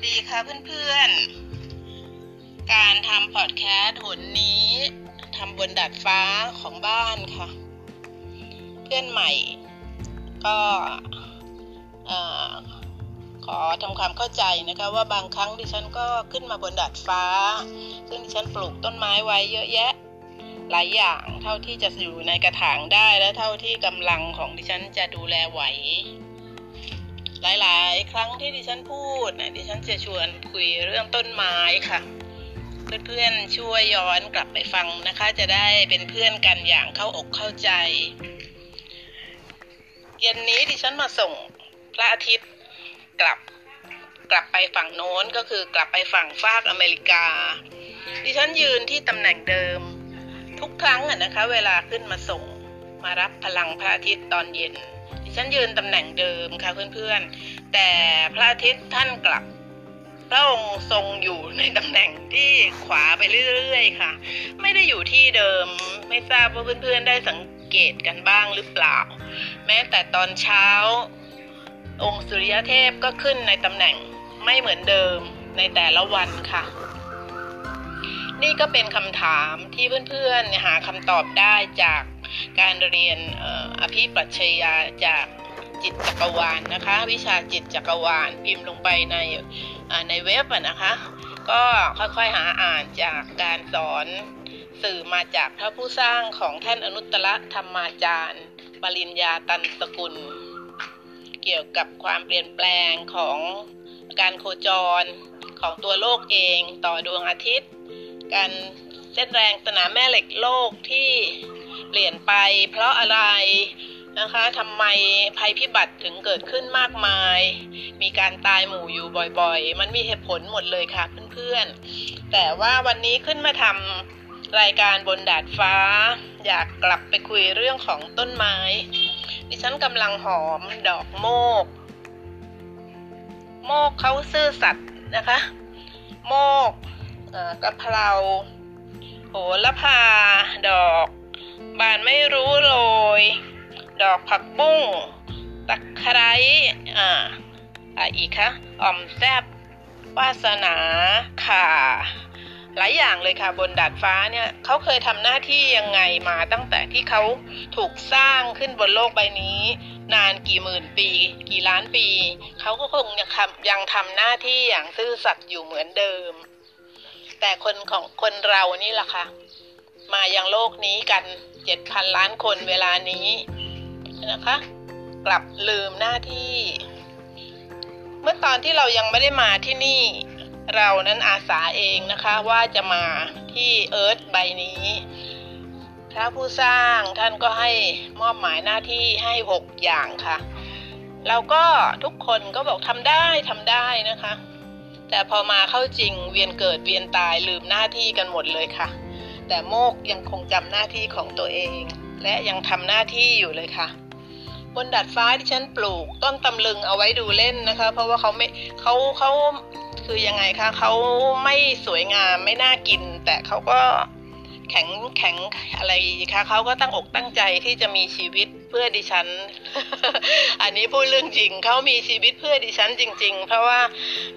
วัสดีค่ะเพื่อนๆ การทำพอดแคสต์หนนี้ทำบนดาดฟ้าของบ้านค่ะ เพื่อนใหม่ ก็ขอทำความเข้าใจนะคะว่าบางครั้งดิฉันก็ขึ้นมาบนดาดฟ้า ซึ่งดิฉันปลูกต้นไม้ไว้เยอะแยะหลายอย่างเท่าที่จะอยู่ในกระถางได้และเท่าที่กำลังของดิฉันจะดูแลไหว หลายๆ ครั้งที่ดิฉันพูดนะดิฉันจะชวนคุยเรื่องต้นไม้ค่ะ เพื่อนๆช่วยย้อนกลับไปฟังนะคะ จะได้เป็นเพื่อนกันอย่างเข้าอกเข้าใจเย็นนี้ดิฉันมาส่งพระอาทิตย์กลับกลับไปฝั่งโน้นก็คือกลับไปฝั่งฟากอเมริกา ดิฉันยืนที่ตำแหน่งเดิม ทุกครั้งอะนะคะ เวลาขึ้นมาส่งมารับพลังพระอาทิตย์ตอนเย็น ฉันยืนตำแหน่งเดิมค่ะเพื่อนๆ แต่พระอาทิตย์ท่านกลับพระองค์ทรงอยู่ในตำแหน่งที่ขวาไปเรื่อยๆค่ะ ไม่ได้อยู่ที่เดิมไม่ทราบว่าเพื่อนๆได้สังเกตกันบ้างหรือเปล่า แม้แต่ตอนเช้า องค์สุริยเทพก็ขึ้นในตำแหน่งไม่เหมือนเดิมในแต่ละวันค่ะ นี่ก็เป็นคำถามที่เพื่อนๆหาคำตอบได้จาก การเรียนอภิปรัชญาจากจิตจักรวาลนนะคะ วิชาจิตจักรวาลพิมพ์ลงไปในในเว็บนะคะ ก็ค่อยๆหาอ่านจากการสอนสื่อมาจากพระผู้สร้างของท่านอนุตตรธรรมาจารย์ ปริญญาตันสกุล เกี่ยวกับความเปลี่ยนแปลงของการโคจรของตัวโลกเองต่อดวงอาทิตย์ การเส้นแรงสนามแม่เหล็กโลกที่ เปลี่ยนไป เพราะอะไรนะคะทำไมภัยพิบัติถึงเกิดขึ้นมากมาย มีการตายหมู่อยู่บ่อยๆ มันมีเหตุผลหมดเลยค่ะเพื่อนๆ แต่ว่าวันนี้ขึ้นมาทำรายการบนดาดฟ้า อยากกลับไปคุยเรื่องของต้นไม้ ดิฉันกำลังหอมดอกโมก โมกเขาซื่อสัตย์นะคะ โมกกระเพราโหระพาดอก บานไม่รู้โรย ดอกผักบุ้ง ตะไคร้อ่าอะอีกคะอ่อมแซบวาสนาข่าหลายอย่างเลยค่ะบนดาดฟ้าเนี่ยเขาเคยทำหน้าที่ยังไงมาตั้งแต่ที่เขาถูกสร้างขึ้นบนโลกใบนี้ นานกี่หมื่นปี กี่ล้านปีเขาก็คงยังทำยังทำหน้าที่อย่างซื่อสัตย์อยู่เหมือนเดิม แต่คนของคนเรานี่แหละค่ะ มายังโลกนี้กันเจ็ดพันล้านคนเวลานี้นะคะ กลับลืมหน้าที่ เมื่อตอนที่เรายังไม่ได้มาที่นี่ เรานั้นอาสาเองนะคะว่าจะมาที่เอิร์ธใบนี้พระผู้สร้างท่านก็ให้มอบหมายหน้าที่ให้หกอย่างค่ะ เราก็ทุกคนก็บอกทำได้ทำได้นะคะ แต่พอมาเข้าจริงเวียนเกิดเวียนตายลืมหน้าที่กันหมดเลยค่ะ แต่โมกยังคงจำหน้าที่ของตัวเอง และยังทำหน้าที่อยู่เลยค่ะ บนดัดฟ้าที่ฉันปลูกต้นตำลึงเอาไว้ดูเล่นนะคะ เพราะว่าเขาไม่เขาเขาคือยังไงคะเขาไม่สวยงามไม่น่ากิน แต่เขาก็แข็งแข็งอะไรคะเขาก็ตั้งอกตั้งใจที่จะมีชีวิต เพื่อดิฉัน อันนี้พูดเรื่องจริงเขามีชีวิตเพื่อดิฉันจริง ๆ เพราะว่า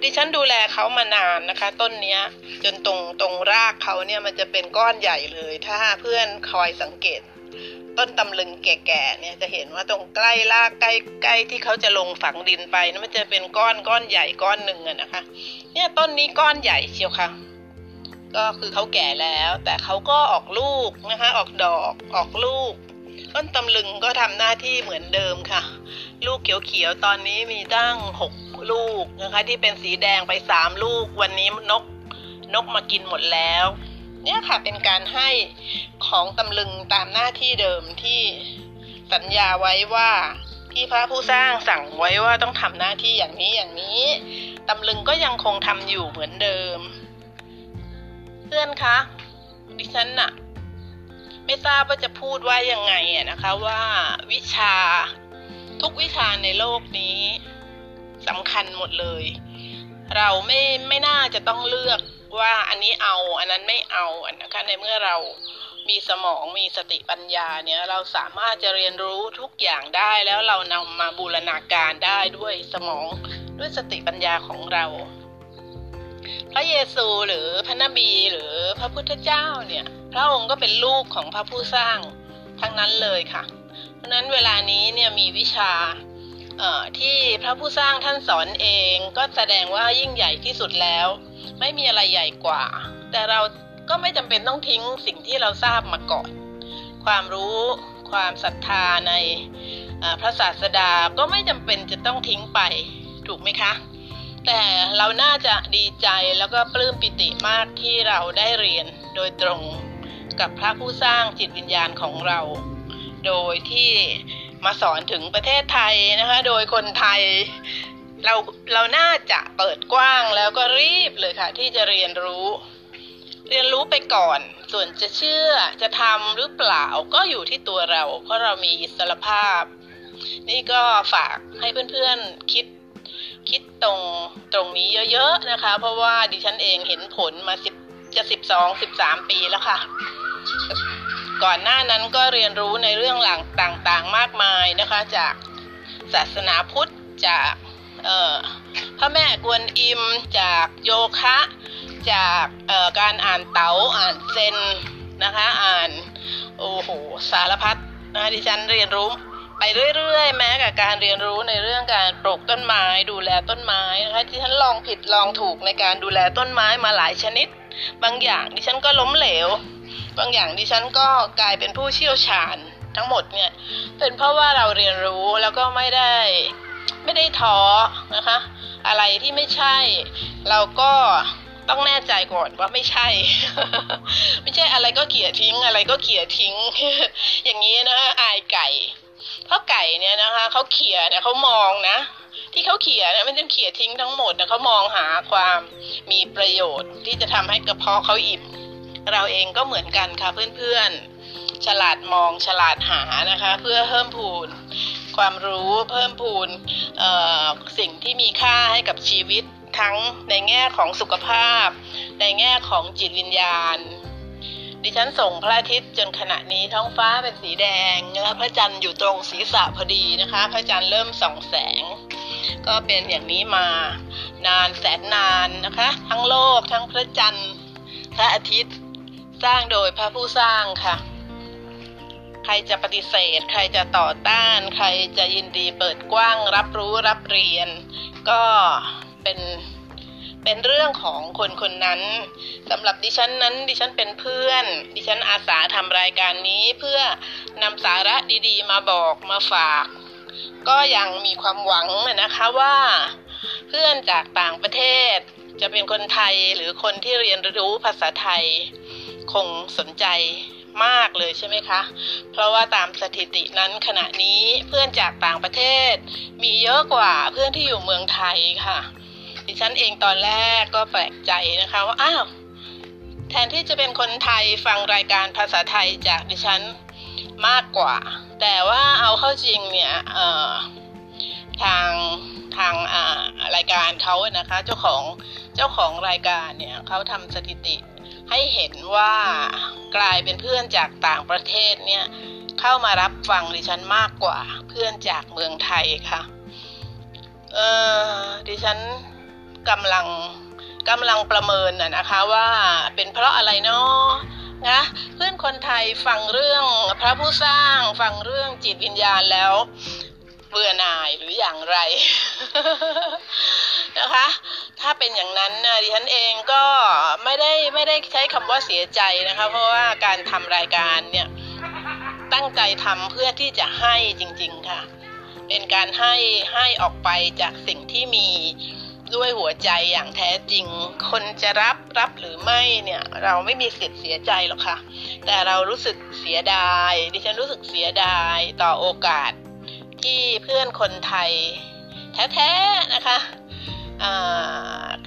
ดิฉันดูแลเขามานานนะคะ ต้นเนี้ย จนตรงตรงรากเขาเนี่ยมันจะเป็นก้อนใหญ่เลย ถ้าเพื่อนคอยสังเกต ต้นตำลึงแก่ๆเนี่ยจะเห็นว่าตรงใกล้รากใกล้ใกล้ที่เขาจะลงฝังดินไปนะั่นมันจะเป็นก้อนก้อนใหญ่ก้อนหนึ่งอะนะคะ เนี่ยต้นนี้ก้อนใหญ่เชียวค่ะก็คือเขาแก่แล้ว แต่เขาก็ออกลูกนะคะ ออกดอกออกลูก ต้นตำลึงก็ทำหน้าที่เหมือนเดิมค่ะ ลูกเขียวๆตอนนี้มีตั้งหกลูกนะคะ ที่เป็นสีแดงไปสามลูก วันนี้นกนกมากินหมดแล้ว เนี่ยค่ะเป็นการให้ของตำลึงตามหน้าที่เดิมที่สัญญาไว้ว่าที่พระผู้สร้างสั่งไว้ว่าต้องทำหน้าที่อย่างนี้อย่างนี้ตำลึงก็ยังคงทำอยู่เหมือนเดิม เพื่อนคะดิฉันน่ะ ไม่ทราบว่าจะพูดว่ายังไงอะนะคะว่าวิชาทุกวิชาในโลกนี้สำคัญหมดเลย เราไม่ไม่น่าจะต้องเลือกว่าอันนี้เอาอันนั้นไม่เอาอันนะคะในเมื่อเรามีสมองมีสติปัญญาเนี่ยเราสามารถจะเรียนรู้ทุกอย่างได้แล้วเรานำมาบูรณาการได้ด้วยสมองด้วยสติปัญญาของเรา พระเยซูหรือพระนบีหรือ พระพุทธเจ้าเนี่ย พระองค์ก็เป็นลูกของพระผู้สร้างทั้งนั้นเลยค่ะ เพราะนั้นเวลานี้เนี่ยมีวิชาที่พระผู้สร้างท่านสอนเองก็แสดงว่ายิ่งใหญ่ที่สุดแล้ว ไม่มีอะไรใหญ่กว่า แต่เราก็ไม่จำเป็นต้องทิ้งสิ่งที่เราทราบมาก่อน ความรู้ความศรัทธาในพระศาสดาก็ไม่จำเป็นจะต้องทิ้งไปถูกไหมคะ แต่เราน่าจะดีใจแล้วก็ปลื้มปิติมากที่เราได้เรียนโดยตรงกับพระผู้สร้างจิตวิญญาณของเรา โดยที่มาสอนถึงประเทศไทยนะคะ โดยคนไทยเราเราน่าจะเปิดกว้างแล้วก็รีบเลยค่ะ ที่จะเรียนรู้ เรียนรู้ไปก่อน ส่วนจะเชื่อจะทำหรือเปล่าก็อยู่ที่ตัวเรา เพราะเรามีอิสรภาพ นี่ก็ฝากให้เพื่อนๆคิด คิดตรงตรงนี้เยอะๆนะคะ เพราะว่าดิฉันเองเห็นผลมาสิบจะสิบสองสิบสามปีแล้วค่ะ ก่อนหน้านั้นก็เรียนรู้ในเรื่องหลังต่างๆมากมายนะคะ จากศาสนาพุทธจากพระแม่กวนอิมจากโยคะ จากการอ่านเต๋าอ่านเซนนะคะ อ่านโอ้โหสารพัดนะดิฉันเรียนรู้ ไปเรื่อยๆ แม้กับการเรียนรู้ในเรื่องการปลูกต้นไม้ ดูแลต้นไม้นะคะที่ฉันลองผิดลองถูกในการดูแลต้นไม้มาหลายชนิด บางอย่างดิฉันก็ล้มเหลว บางอย่างดิฉันก็กลายเป็นผู้เชี่ยวชาญทั้งหมดเนี่ยเป็นเพราะว่าเราเรียนรู้แล้วก็ไม่ได้ไม่ได้ท้อนะคะ อะไรที่ไม่ใช่ เราก็ต้องแน่ใจก่อนว่าไม่ใช่ ไม่ใช่อะไรก็เขี่ยทิ้ง อะไรก็เขี่ยทิ้ง อย่างนี้นะอายไก่ พราไก่เนี่ยนะคะเขาเขี่ยเนี่ยเขามองนะ ที่เขาเขี่ยเนี่ยไม่ใช่เขี่ยทิ้งทั้งหมดนะเขามองหาความมีประโยชน์ที่จะทำให้กระเพาะเขาอิ่มเราเองก็เหมือนกันค่ะเพื่อนๆ ฉลาดมองฉลาดหานะคะ เพื่อเพิ่มพูนความรู้เพิ่มพูนสิ่งที่มีค่าให้กับชีวิตทั้งในแง่ของสุขภาพ ในแง่ของจิตวิญญาณ ดิฉันส่งพระอาทิตย์จนขณะนี้ท้องฟ้าเป็นสีแดงแล้วพระจันทร์อยู่ตรงศีรษะพอดีนะคะ พระจันทร์เริ่มส่องแสง ก็เป็นอย่างนี้มานานแสนนานนะคะ ทั้งโลกทั้งพระจันทร์พระอาทิตย์สร้างโดยพระผู้สร้างค่ะ ใครจะปฏิเสธ ใครจะต่อต้าน ใครจะยินดีเปิดกว้างรับรู้รับเรียน ก็เป็น เป็นเรื่องของคนคนนั้นสำหรับดิฉันนั้น ดิฉันเป็นเพื่อน ดิฉันอาสาทำรายการนี้เพื่อนำสาระดีๆ มาบอกมาฝาก ก็ยังมีความหวังนะคะว่า เพื่อนจากต่างประเทศ จะเป็นคนไทยหรือคนที่เรียนรู้ภาษาไทย คงสนใจมากเลยใช่ไหมคะ เพราะว่าตามสถิตินั้นขณะนี้เพื่อนจากต่างประเทศ มีเยอะกว่าเพื่อนที่อยู่เมืองไทยค่ะ ดิฉันเองตอนแรกก็แปลกใจนะคะว่าอ้าวแทนที่จะเป็นคนไทยฟังรายการภาษาไทยจากดิฉันมากกว่า แต่ว่าเอาเข้าจริงเนี่ยทางทางรายการเขานะคะ เจ้าของเจ้าของรายการเนี่ยเขาทำสถิติให้เห็นว่ากลายเป็นเพื่อนจากต่างประเทศเนี่ยเข้ามารับฟังดิฉันมากกว่าเพื่อนจากเมืองไทยค่ะ เออดิฉัน กำลังกำลังประเมินนะนะคะว่าเป็นเพราะอะไรเนาะนะเพื่อนคนไทยฟังเรื่องพระผู้สร้างฟังเรื่องจิตวิญญาณแล้วเบื่อหน่ายหรืออย่างไรนะคะ ถ้าเป็นอย่างนั้นนะดิฉันเองก็ไม่ได้ไม่ได้ใช้คำว่าเสียใจนะคะ เพราะว่าการทำรายการเนี่ยตั้งใจทำเพื่อที่จะให้จริง ๆค่ะ เป็นการให้ให้ออกไปจากสิ่งที่มี ด้วยหัวใจอย่างแท้จริง คนจะรับรับหรือไม่เนี่ยเราไม่มีสิทธิ์เสียใจหรอกค่ะ แต่เรารู้สึกเสียดาย ดิฉันรู้สึกเสียดายต่อโอกาสที่เพื่อนคนไทย แท้ๆนะคะ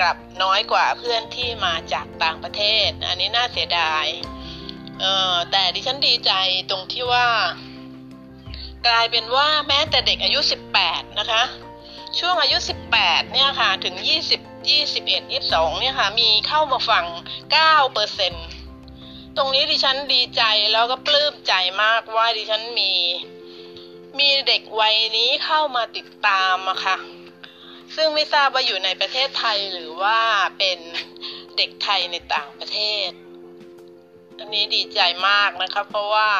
กลับน้อยกว่าเพื่อนที่มาจากต่างประเทศ อันนี้น่าเสียดายแต่ดิฉันดีใจตรงที่ว่า กลายเป็นว่าแม้แต่เด็กอายุ 18 นะคะ ช่วงอายุ 18 เนี่ยค่ะ ถึง 20 21 22 เนี่ยค่ะ มีเข้ามาฟัง 9เปอร์เซ็นตรงนี้ดิฉันดีใจแล้วก็ปลื้มใจมากว่าดิฉันมี มีเด็กวัยนี้เข้ามาติดตามอะค่ะ ซึ่งไม่ทราบว่าอยู่ในประเทศไทยหรือว่าเป็นเด็กไทยในต่างประเทศ อันนี้ดีใจมากนะคะ เพราะว่า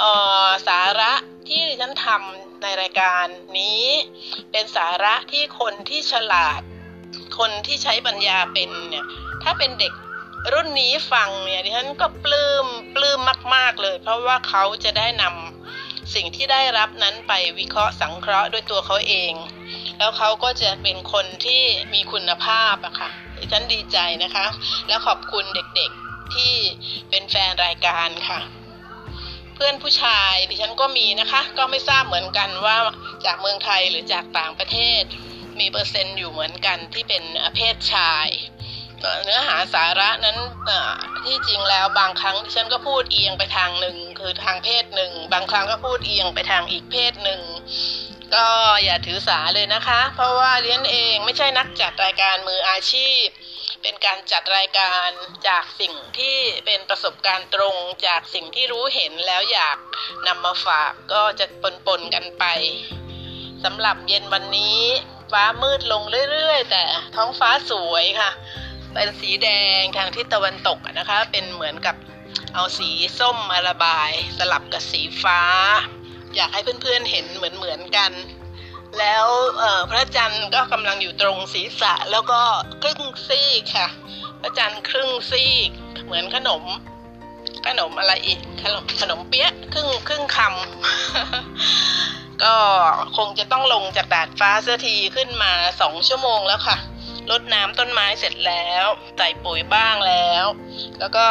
ออสาระที่ดิฉันทำ ในรายการนี้เป็นสาระที่คนที่ฉลาด คนที่ใช้ปัญญาเป็นเนี่ยถ้าเป็นเด็กรุ่นนี้ฟังเนี่ยดิฉันก็ปลื้มปลื้มมาก ๆเลย เพราะว่าเขาจะได้นำสิ่งที่ได้รับนั้นไปวิเคราะห์สังเคราะห์ด้วยตัวเขาเอง แล้วเขาก็จะเป็นคนที่มีคุณภาพอะค่ะดิฉันดีใจนะคะ แล้วขอบคุณเด็กๆที่เป็นแฟนรายการค่ะ เพื่อนผู้ชายดิฉันก็มีนะคะ ก็ไม่ทราบเหมือนกันว่าจากเมืองไทยหรือจากต่างประเทศ มีเปอร์เซ็นต์อยู่เหมือนกันที่เป็นเพศชายเนื้อหาสาระนั้นที่จริงแล้วบางครั้งดิฉันก็พูดเอียงไปทางหนึ่งคือทางเพศหนึ่ง บางครั้งก็พูดเอียงไปทางอีกเพศหนึ่ง ก็อย่าถือสาเลยนะคะ เพราะว่าเรียนเองไม่ใช่นักจัดรายการมืออาชีพ เป็นการจัดรายการจากสิ่งที่เป็นประสบการณ์ตรงจากสิ่งที่รู้เห็นแล้วอยากนำมาฝากก็จะปนๆกันไปสำหรับเย็นวันนี้ฟ้ามืดลงเรื่อยๆ แต่ท้องฟ้าสวยค่ะ เป็นสีแดงทางทิศตะวันตกนะคะ เป็นเหมือนกับเอาสีส้มมาระบาย สลับกับสีฟ้า อยากให้เพื่อนๆเห็นเหมือนๆกัน แล้วพระจันทร์ก็กำลังอยู่ตรงศีรษะแล้วก็ครึ่งซีกค่ะ พระจันทร์ครึ่งซีก เหมือนขนม ขนมอะไรอีกขนมขนมเปี๊ยะครึ่งครึ่งคำก็คงจะต้องลงจากดาดฟ้าเสียทีขึ้นมาสองชั่วโมงแล้วค่ะรดน้ำต้นไม้เสร็จแล้วใส่ปุ๋ยบ้างแล้ว แล้วก็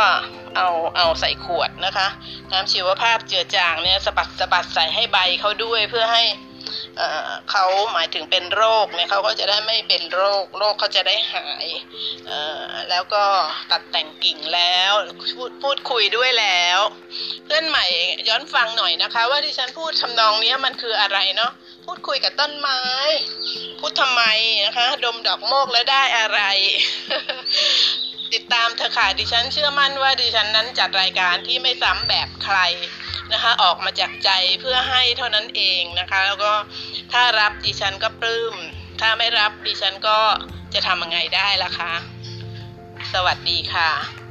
เอาเอาใส่ขวดนะคะ น้ำชีวภาพเจือจางเนี่ยสะบัดสะบัดใส่ให้ใบเขาด้วยเพื่อให้ เขาหมายถึงเป็นโรคเนี่ยเขาก็จะได้ไม่เป็นโรคโรคเขาจะได้หายแล้วก็ตัดแต่งกิ่งแล้วพูดพูดคุยด้วยแล้ว เพื่อนใหม่ย้อนฟังหน่อยนะคะ ว่าที่ฉันพูดทำนองนี้มันคืออะไรเนาะพูดคุยกับต้นไม้ พูดทำไมนะคะ ดมดอกโมกแล้วได้อะไร ติดตามเถอค่ะดิฉันเชื่อมั่นว่าดิฉันนั้นจัดรายการที่ไม่ซ้ำแบบใคร นะคะออกมาจากใจเพื่อให้เท่านั้นเองนะคะ แล้วก็ถ้ารับดิฉันก็ปลื้ม ถ้าไม่รับดิฉันก็จะทำยังไงได้ล่ะคะ สวัสดีค่ะ